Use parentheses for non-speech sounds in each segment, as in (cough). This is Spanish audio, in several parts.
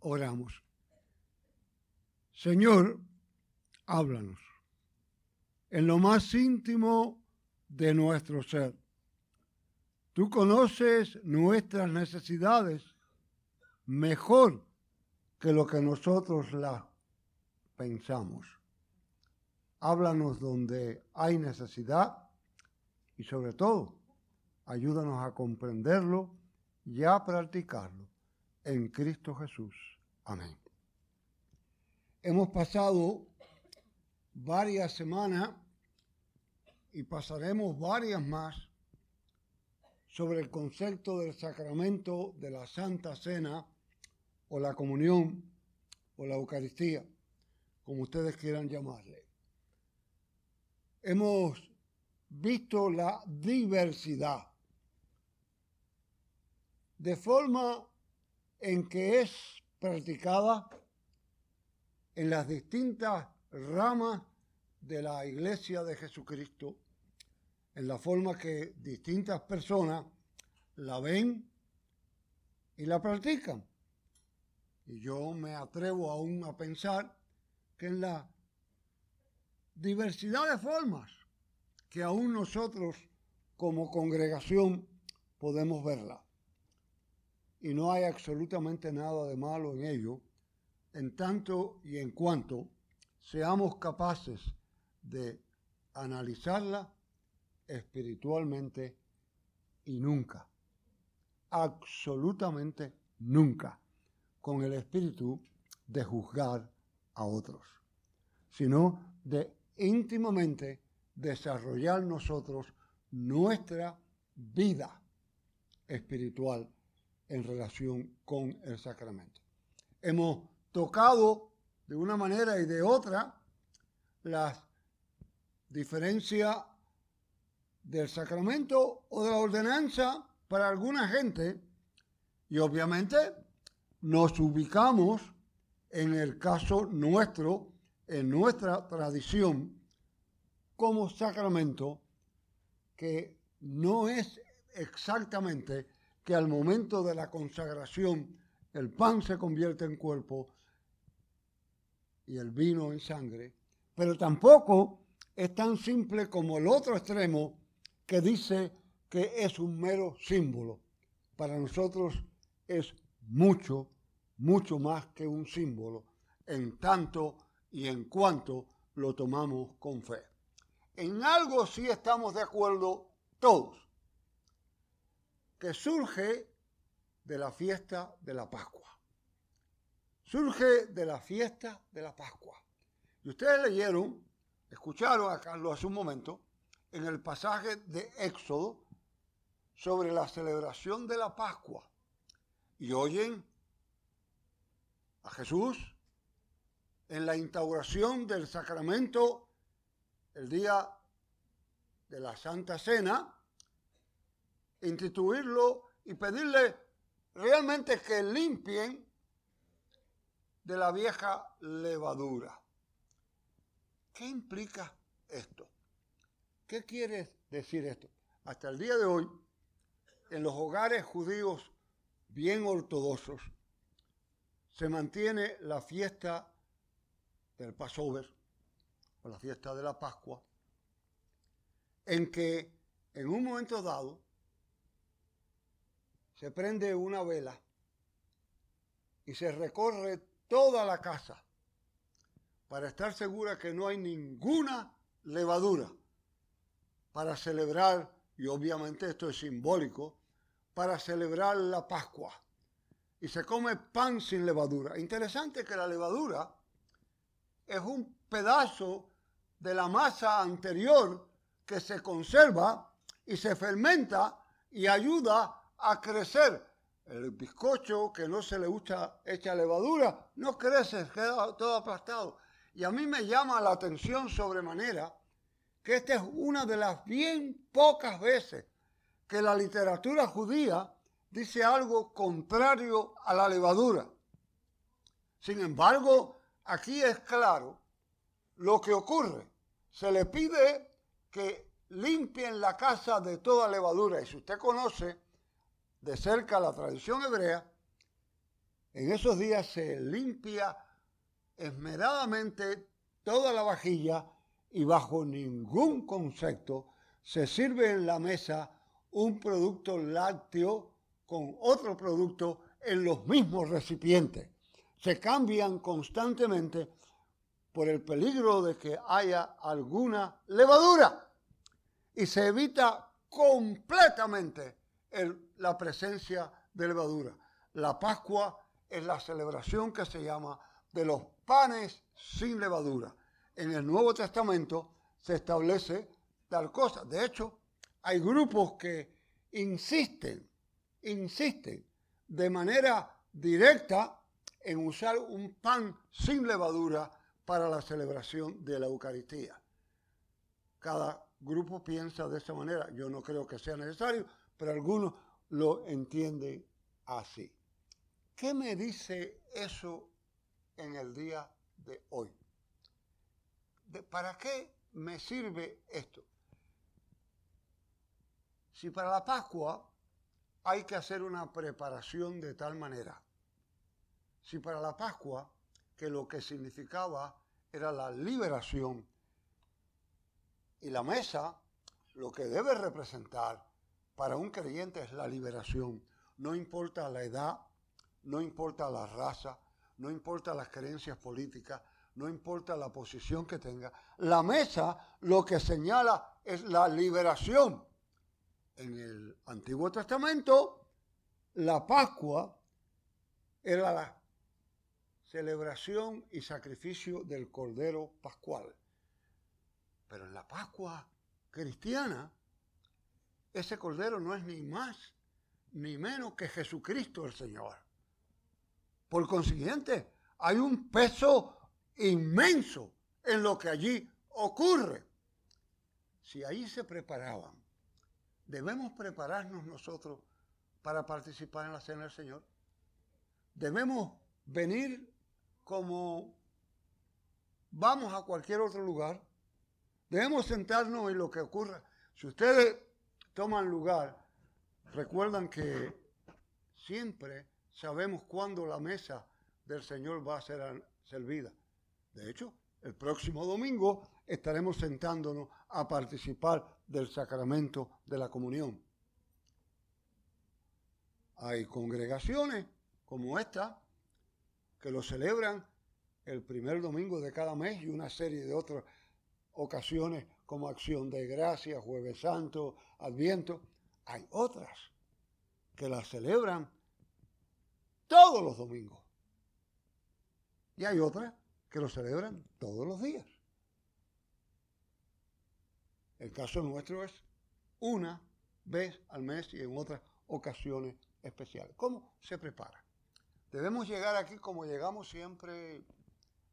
Oramos. Señor, háblanos en lo más íntimo de nuestro ser. Tú conoces nuestras necesidades mejor que lo que nosotros las pensamos. Háblanos donde hay necesidad y sobre todo, ayúdanos a comprenderlo y a practicarlo en Cristo Jesús. Amén. Hemos pasado varias semanas y pasaremos varias más sobre el concepto del sacramento de la Santa Cena o la comunión o la Eucaristía, como ustedes quieran llamarle. Hemos visto la diversidad de forma en que es practicada en las distintas ramas de la Iglesia de Jesucristo, en la forma que distintas personas la ven y la practican. Y yo me atrevo aún a pensar que en la diversidad de formas que aún nosotros como congregación podemos verla. Y no hay absolutamente nada de malo en ello, en tanto y en cuanto seamos capaces de analizarla espiritualmente y nunca, absolutamente nunca, con el espíritu de juzgar a otros, sino de íntimamente desarrollar nosotros nuestra vida espiritual en relación con el sacramento. Hemos tocado de una manera y de otra las diferencias del sacramento o de la ordenanza para alguna gente y obviamente nos ubicamos en el caso nuestro, en nuestra tradición, como sacramento que no es exactamente que al momento de la consagración el pan se convierte en cuerpo y el vino en sangre, pero tampoco es tan simple como el otro extremo que dice que es un mero símbolo. Para nosotros es mucho, mucho más que un símbolo, en tanto y en cuanto lo tomamos con fe. En algo sí estamos de acuerdo todos, que surge de la fiesta de la Pascua. Surge de la fiesta de la Pascua. Y ustedes leyeron, escucharon a Carlos hace un momento, en el pasaje de Éxodo sobre la celebración de la Pascua. Y oyen a Jesús en la instauración del sacramento el día de la Santa Cena, instituirlo y pedirle realmente que limpien de la vieja levadura. ¿Qué implica esto? ¿Qué quiere decir esto? Hasta el día de hoy, en los hogares judíos bien ortodoxos, se mantiene la fiesta del Passover, o la fiesta de la Pascua, en que en un momento dado se prende una vela y se recorre toda la casa para estar segura que no hay ninguna levadura para celebrar, y obviamente esto es simbólico, para celebrar la Pascua. Y se come pan sin levadura. Interesante que la levadura es un pedazo de la masa anterior que se conserva y se fermenta y ayuda a crecer. El bizcocho que no se le gusta hecha levadura no crece, queda todo aplastado. Y a mí me llama la atención sobremanera que esta es una de las bien pocas veces que la literatura judía dice algo contrario a la levadura. Sin embargo, aquí es claro lo que ocurre. Se le pide que limpien la casa de toda levadura. Y si usted conoce de cerca la tradición hebrea, En esos días se limpia esmeradamente toda la vajilla y bajo ningún concepto se sirve en la mesa un producto lácteo con otro producto en los mismos recipientes. Se cambian constantemente por el peligro de que haya alguna levadura y se evita completamente la presencia de levadura. La Pascua es la celebración que se llama de los panes sin levadura. En el Nuevo Testamento se establece tal cosa. De hecho, hay grupos que insisten, insisten de manera directa en usar un pan sin levadura para la celebración de la Eucaristía. Cada grupo piensa de esa manera. Yo no creo que sea necesario, pero algunos lo entienden así. ¿Qué me dice eso en el día de hoy? ¿Para qué me sirve esto? Si para la Pascua hay que hacer una preparación de tal manera, si para la Pascua, que lo que significaba era la liberación. Y la mesa lo que debe representar para un creyente es la liberación. No importa la edad, no importa la raza, no importa las creencias políticas, no importa la posición que tenga. La mesa lo que señala es la liberación. En el Antiguo Testamento, la Pascua era la celebración y sacrificio del Cordero Pascual. Pero en la Pascua cristiana, ese Cordero no es ni más ni menos que Jesucristo el Señor. Por consiguiente, hay un peso inmenso en lo que allí ocurre. Si ahí se preparaban, debemos prepararnos nosotros para participar en la cena del Señor. Debemos venir como vamos a cualquier otro lugar, debemos sentarnos en lo que ocurra. Si ustedes toman lugar, recuerdan que siempre sabemos cuándo la mesa del Señor va a ser servida. De hecho, el próximo domingo estaremos sentándonos a participar del sacramento de la comunión. Hay congregaciones como esta que lo celebran el primer domingo de cada mes y una serie de otras ocasiones como acción de gracia, jueves santo, adviento. Hay otras que las celebran todos los domingos. Y hay otras que lo celebran todos los días. El caso nuestro es una vez al mes y en otras ocasiones especiales. ¿Cómo se prepara? Debemos llegar aquí como llegamos siempre.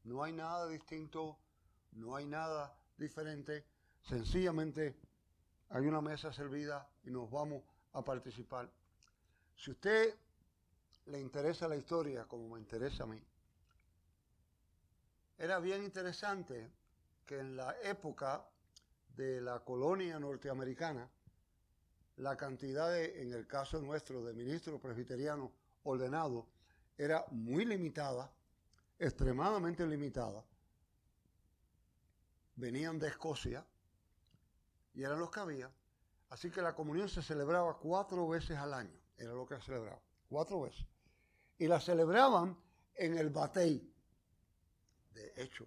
No hay nada distinto, no hay nada diferente. Sencillamente hay una mesa servida y nos vamos a participar. Si usted le interesa la historia como me interesa a mí, era bien interesante que en la época de la colonia norteamericana, la cantidad de, en el caso nuestro, de ministros presbiterianos ordenados era muy limitada, extremadamente limitada. Venían de Escocia y eran los que había. Así que la comunión se celebraba cuatro veces al año, era lo que se celebraba, cuatro veces. Y la celebraban en el batey. De hecho,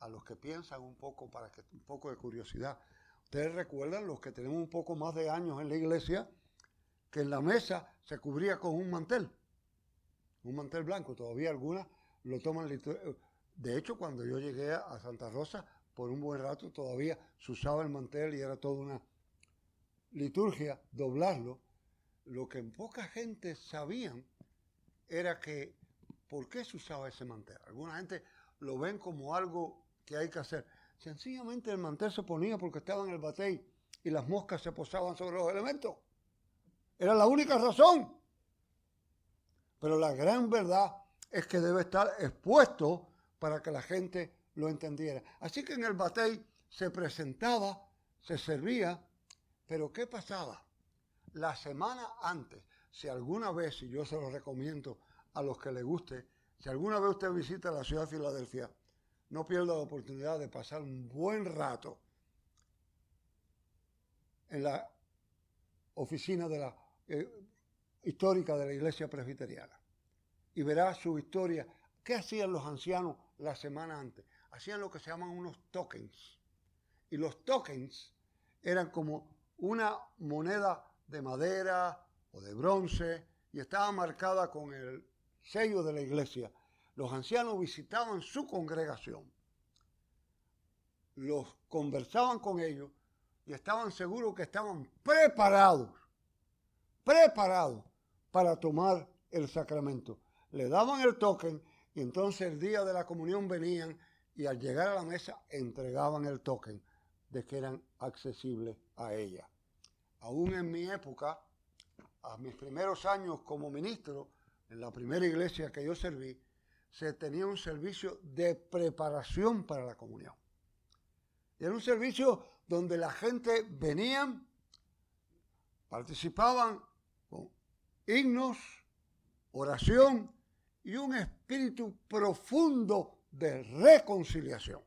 a los que piensan un poco, para que un poco de curiosidad, ustedes recuerdan, los que tenemos un poco más de años en la iglesia, que en la mesa se cubría con un mantel un mantel blanco. Todavía algunas lo toman. De hecho, cuando yo llegué a Santa Rosa, por un buen rato todavía se usaba el mantel y era toda una liturgia doblarlo. Lo que poca gente sabían era que, ¿por qué se usaba ese mantel? Alguna gente lo ven como algo que hay que hacer. Sencillamente el mantel se ponía porque estaba en el batey y las moscas se posaban sobre los elementos. Era la única razón. Pero la gran verdad es que debe estar expuesto para que la gente lo entendiera. Así que en el batey se presentaba, se servía, pero ¿qué pasaba? La semana antes, si alguna vez, y yo se lo recomiendo a los que les guste, si alguna vez usted visita la ciudad de Filadelfia, no pierda la oportunidad de pasar un buen rato en la oficina de la eh, histórica de la iglesia presbiteriana y verá su historia. ¿Qué hacían los ancianos la semana antes? Hacían lo que se llaman unos tokens. Y los tokens eran como una moneda de madera o de bronce y estaba marcada con el sello de la iglesia. Los ancianos visitaban su congregación, los conversaban con ellos y estaban seguros que estaban preparados, preparados para tomar el sacramento. Le daban el token y entonces el día de la comunión venían y al llegar a la mesa entregaban el token de que eran accesibles a ella. Aún en mi época, a mis primeros años como ministro, en la primera iglesia que yo serví, se tenía un servicio de preparación para la comunión. Era un servicio donde la gente venían, participaban con himnos, oración y un espíritu profundo de reconciliación.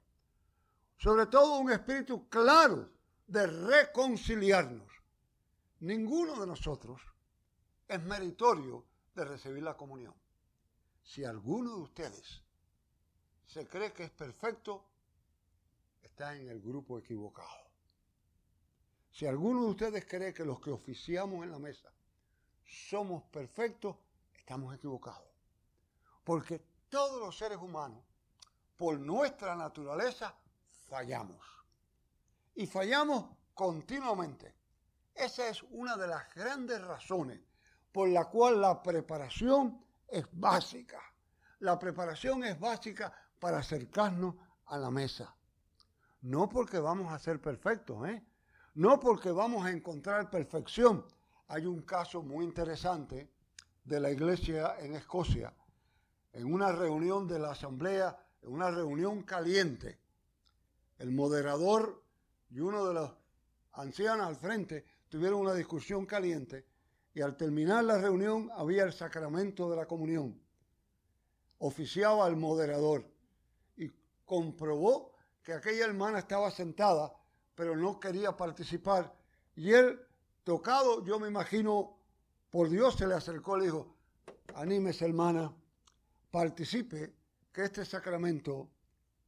Sobre todo un espíritu claro de reconciliarnos. Ninguno de nosotros es meritorio de recibir la comunión. Si alguno de ustedes se cree que es perfecto, está en el grupo equivocado. Si alguno de ustedes cree que los que oficiamos en la mesa somos perfectos, estamos equivocados. Porque todos los seres humanos, por nuestra naturaleza, fallamos. Y fallamos continuamente. Esa es una de las grandes razones por la cual la preparación es básica. La preparación es básica para acercarnos a la mesa. No porque vamos a ser perfectos, ¿eh? No porque vamos a encontrar perfección. Hay un caso muy interesante de la iglesia en Escocia, en una reunión de la asamblea, una reunión caliente. El moderador y uno de los ancianos al frente tuvieron una discusión caliente y al terminar la reunión había el sacramento de la comunión. Oficiaba el moderador y comprobó que aquella hermana estaba sentada, pero no quería participar. Y él, tocado, yo me imagino, por Dios se le acercó y le dijo, anímese hermana, participe, que este sacramento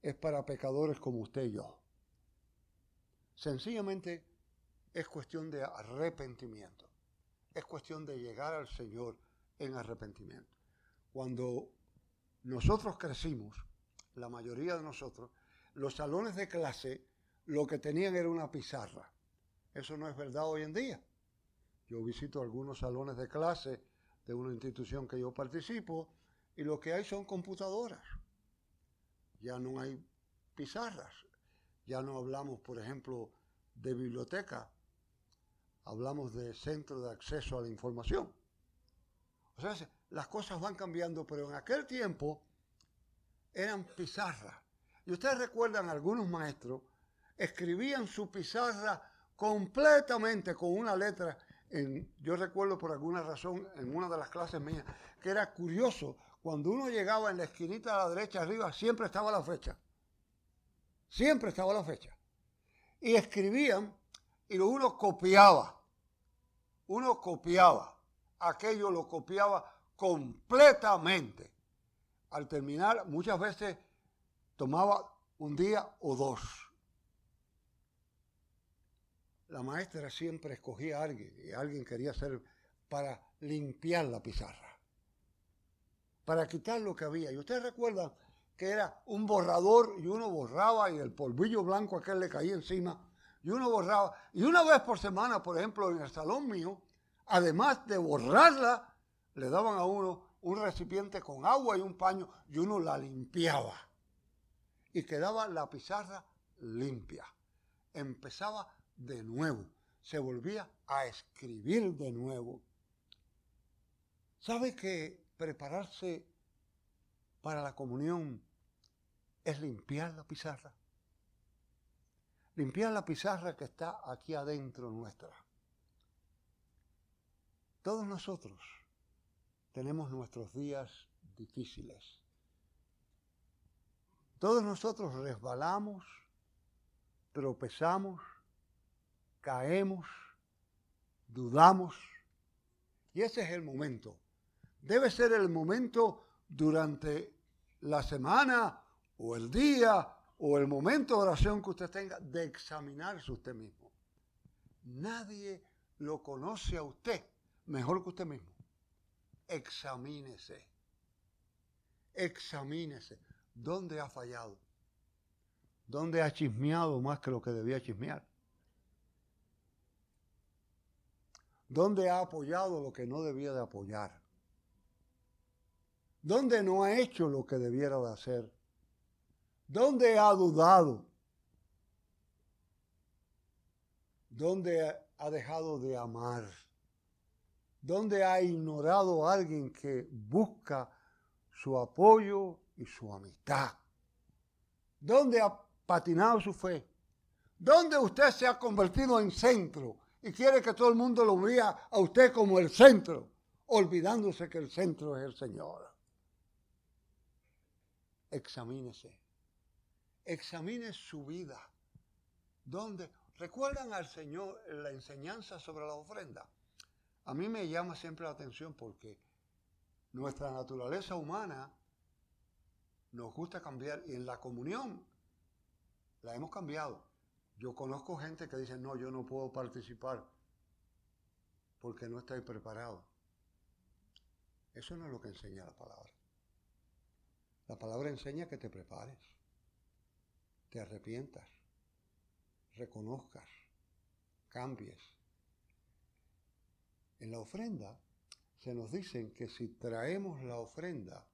es para pecadores como usted y yo. Sencillamente es cuestión de arrepentimiento, es cuestión de llegar al Señor en arrepentimiento. Cuando nosotros crecimos, la mayoría de nosotros, los salones de clase lo que tenían era una pizarra. Eso no es verdad hoy en día. Yo visito algunos salones de clase de una institución que yo participo y lo que hay son computadoras. Ya no hay pizarras. Ya no hablamos, por ejemplo, de biblioteca. Hablamos de centro de acceso a la información. O sea, las cosas van cambiando, pero en aquel tiempo eran pizarras. Y ustedes recuerdan, algunos maestros escribían su pizarra completamente con una letra. Yo recuerdo por alguna razón en una de las clases mías que era curioso, cuando uno llegaba en la esquinita a la derecha arriba, siempre estaba la fecha. Siempre estaba la fecha. Y escribían y uno copiaba. Uno copiaba. Aquello lo copiaba completamente. Al terminar, muchas veces tomaba un día o dos. La maestra siempre escogía a alguien y alguien quería hacer para limpiar la pizarra, para quitar lo que había. Y ustedes recuerdan que era un borrador y uno borraba y el polvillo blanco aquel le caía encima y uno borraba. Y una vez por semana, por ejemplo, en el salón mío, además de borrarla, le daban a uno un recipiente con agua y un paño y uno la limpiaba y quedaba la pizarra limpia. Empezaba de nuevo, se volvía a escribir de nuevo. ¿Sabe que prepararse para la comunión es limpiar la pizarra? Limpiar la pizarra que está aquí adentro nuestra. Todos nosotros tenemos nuestros días difíciles. Todos nosotros resbalamos, tropezamos, caemos, dudamos. Y ese es el momento. Debe ser el momento durante la semana o el día o el momento de oración que usted tenga de examinarse usted mismo. Nadie lo conoce a usted mejor que usted mismo. Examínese. Examínese. ¿Dónde ha fallado? ¿Dónde ha chismeado más que lo que debía chismear? ¿Dónde ha apoyado lo que no debía de apoyar? ¿Dónde no ha hecho lo que debiera de hacer? ¿Dónde ha dudado? ¿Dónde ha dejado de amar? ¿Dónde ha ignorado a alguien que busca su apoyo y su amistad? ¿Dónde ha patinado su fe? ¿Dónde usted se ha convertido en centro y quiere que todo el mundo lo vea a usted como el centro, olvidándose que el centro es el Señor? Examínese examine su vida. ¿Dónde? ¿Recuerdan al Señor la enseñanza sobre la ofrenda? A mí me llama siempre la atención porque nuestra naturaleza humana nos gusta cambiar y en la comunión la hemos cambiado. Yo conozco gente que dice, no, yo no puedo participar porque no estoy preparado. Eso no es lo que enseña la palabra. La palabra enseña que te prepares te arrepientas, reconozcas, cambies. En la ofrenda se nos dicen que si traemos la ofrenda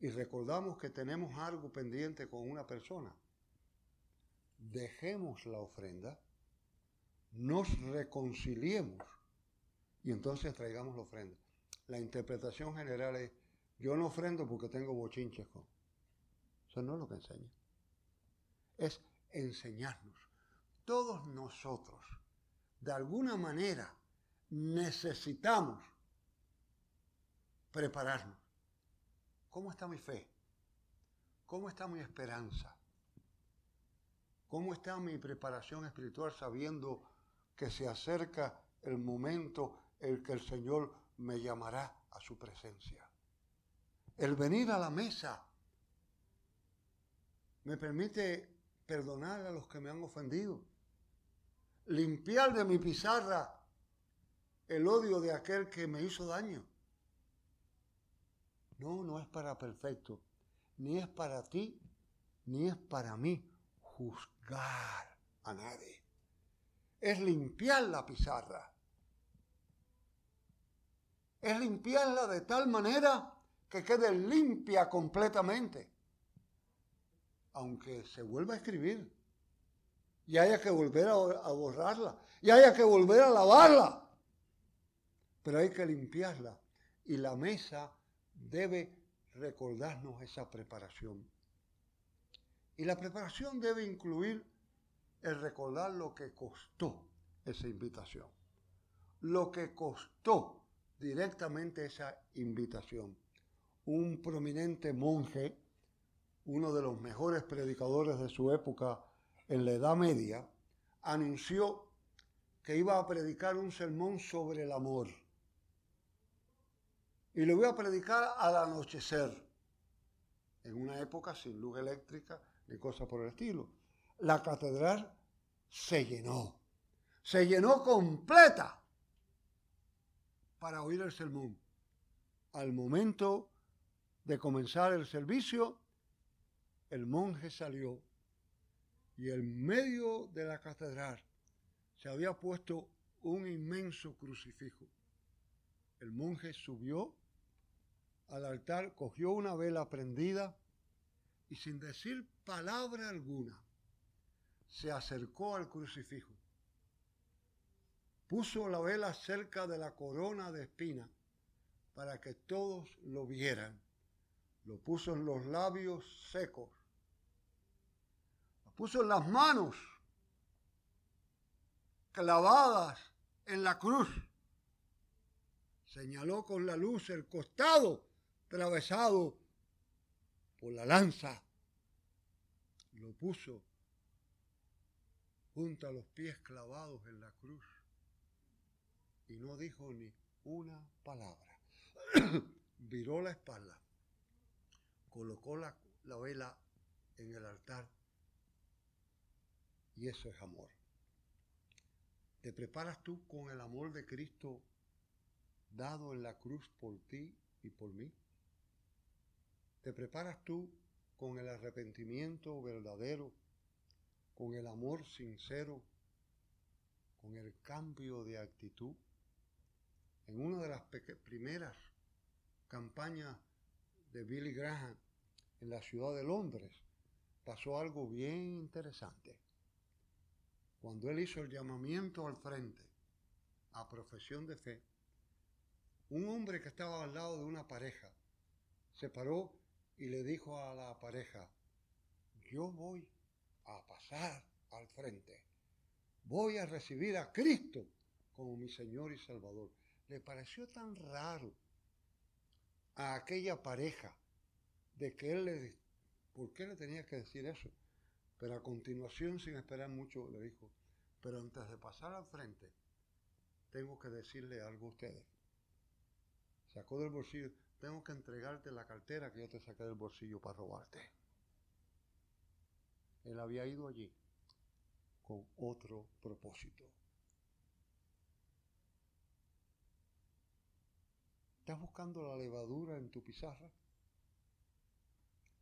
y recordamos que tenemos algo pendiente con una persona, dejemos la ofrenda, nos reconciliemos y entonces traigamos la ofrenda. La interpretación general es, yo no ofrendo porque tengo bochinches con. Eso no es lo que enseña es enseñarnos. Todos nosotros, de alguna manera, necesitamos prepararnos. ¿Cómo está mi fe? ¿Cómo está mi esperanza? ¿Cómo está mi preparación espiritual sabiendo que se acerca el momento en que el Señor me llamará a su presencia? El venir a la mesa me permite perdonar a los que me han ofendido, limpiar de mi pizarra el odio de aquel que me hizo daño. No, no es para perfecto, ni es para ti, ni es para mí juzgar a nadie. Es limpiar la pizarra. Es limpiarla de tal manera que quede limpia completamente aunque se vuelva a escribir, y haya que volver a, borrarla, y haya que volver a lavarla, pero hay que limpiarla. Y la mesa debe recordarnos esa preparación. Y la preparación debe incluir el recordar lo que costó esa invitación, lo que costó directamente esa invitación. Un prominente monje uno de los mejores predicadores de su época en la Edad Media, anunció que iba a predicar un sermón sobre el amor. Y lo iba a predicar al anochecer, en una época sin luz eléctrica ni cosa por el estilo. La catedral se llenó, se llenó completa para oír el sermón. Al momento de comenzar el servicio, el monje salió y en medio de la catedral se había puesto un inmenso crucifijo. El monje subió al altar, cogió una vela prendida y sin decir palabra alguna, se acercó al crucifijo. Puso la vela cerca de la corona de espina para que todos lo vieran. Lo puso en los labios secos puso las manos clavadas en la cruz. señaló con la luz el costado atravesado por la lanza, lo puso junto a los pies clavados en la cruz y no dijo ni una palabra. (clears throat) Viró la espalda, colocó la, la vela en el altar y eso es amor. ¿Te preparas tú con el amor de Cristo dado en la cruz por ti y por mí? ¿Te preparas tú con el arrepentimiento verdadero, con el amor sincero, con el cambio de actitud? En una de las primeras campañas de Billy Graham en la ciudad de Londres, pasó algo bien interesante. Cuando él hizo el llamamiento al frente a profesión de fe, un hombre que estaba al lado de una pareja se paró y le dijo a la pareja, yo voy a pasar al frente, voy a recibir a Cristo como mi Señor y Salvador. Le pareció tan raro a aquella pareja de que él le... ¿Por qué le tenía que decir eso? Pero a continuación, sin esperar mucho, le dijo, pero antes de pasar al frente, tengo que decirle algo a ustedes. Sacó del bolsillo, tengo que entregarte la cartera que yo te saqué del bolsillo para robarte. Él había ido allí con otro propósito. ¿Estás buscando la levadura en tu pizarra?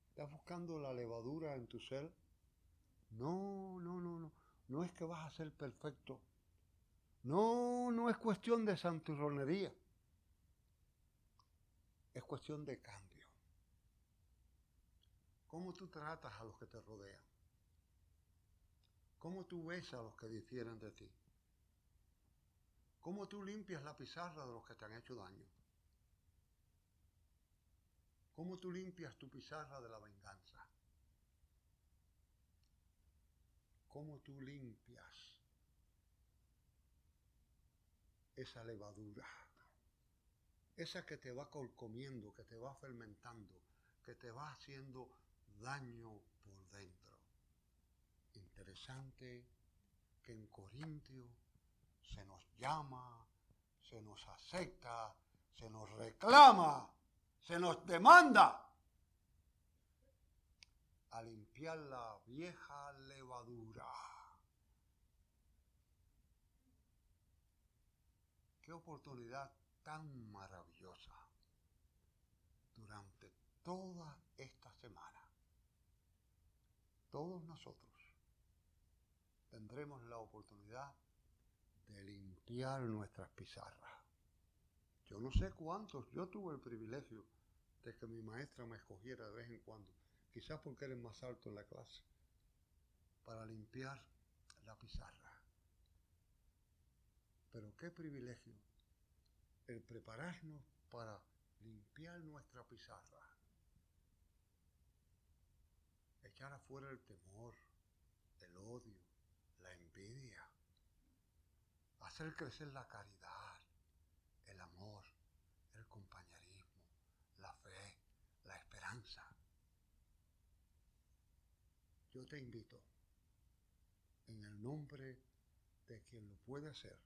¿Estás buscando la levadura en tu ser? No, no, no, no. No es que vas a ser perfecto. No, no es cuestión de santurronería. Es cuestión de cambio. ¿Cómo tú tratas a los que te rodean? ¿Cómo tú ves a los que difieren de ti? ¿Cómo tú limpias la pizarra de los que te han hecho daño? ¿Cómo tú limpias tu pizarra de la venganza? cómo tú limpias esa levadura, esa que te va comiendo, que te va fermentando, que te va haciendo daño por dentro. Interesante que en Corintio se nos llama, se nos acepta, se nos reclama, se nos demanda a limpiar la vieja levadura. Qué oportunidad tan maravillosa durante toda esta semana. Todos nosotros tendremos la oportunidad de limpiar nuestras pizarras. Yo no sé cuántos, yo tuve el privilegio que mi maestra me escogiera de vez en cuando quizás porque eres más alto en la clase, para limpiar la pizarra. Pero qué privilegio el prepararnos para limpiar nuestra pizarra, echar afuera el temor, el odio, la envidia, hacer crecer la caridad, el amor, el compañerismo, la fe, la yo te invito, en el nombre de quien lo puede hacer,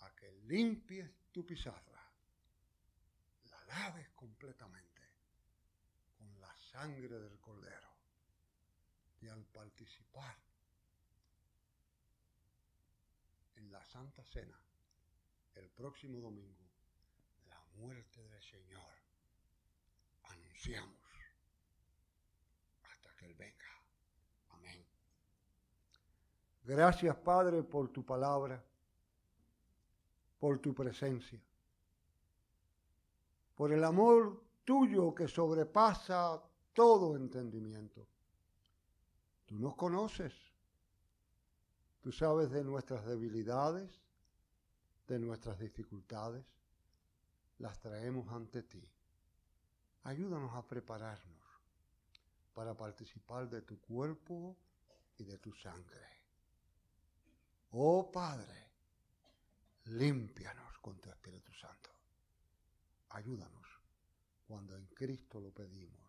a que limpies tu pizarra, la laves completamente con la sangre del cordero y al participar en la Santa Cena el próximo domingo, la muerte del Señor, anunciamos él venga. Amén. Gracias, Padre, por tu palabra, por tu presencia, por el amor tuyo que sobrepasa todo entendimiento. Tú nos conoces, tú sabes de nuestras debilidades, de nuestras dificultades, las traemos ante ti. Ayúdanos a prepararnos para participar de tu cuerpo y de tu sangre. Oh Padre, límpianos con tu Espíritu Santo. Ayúdanos cuando en Cristo lo pedimos.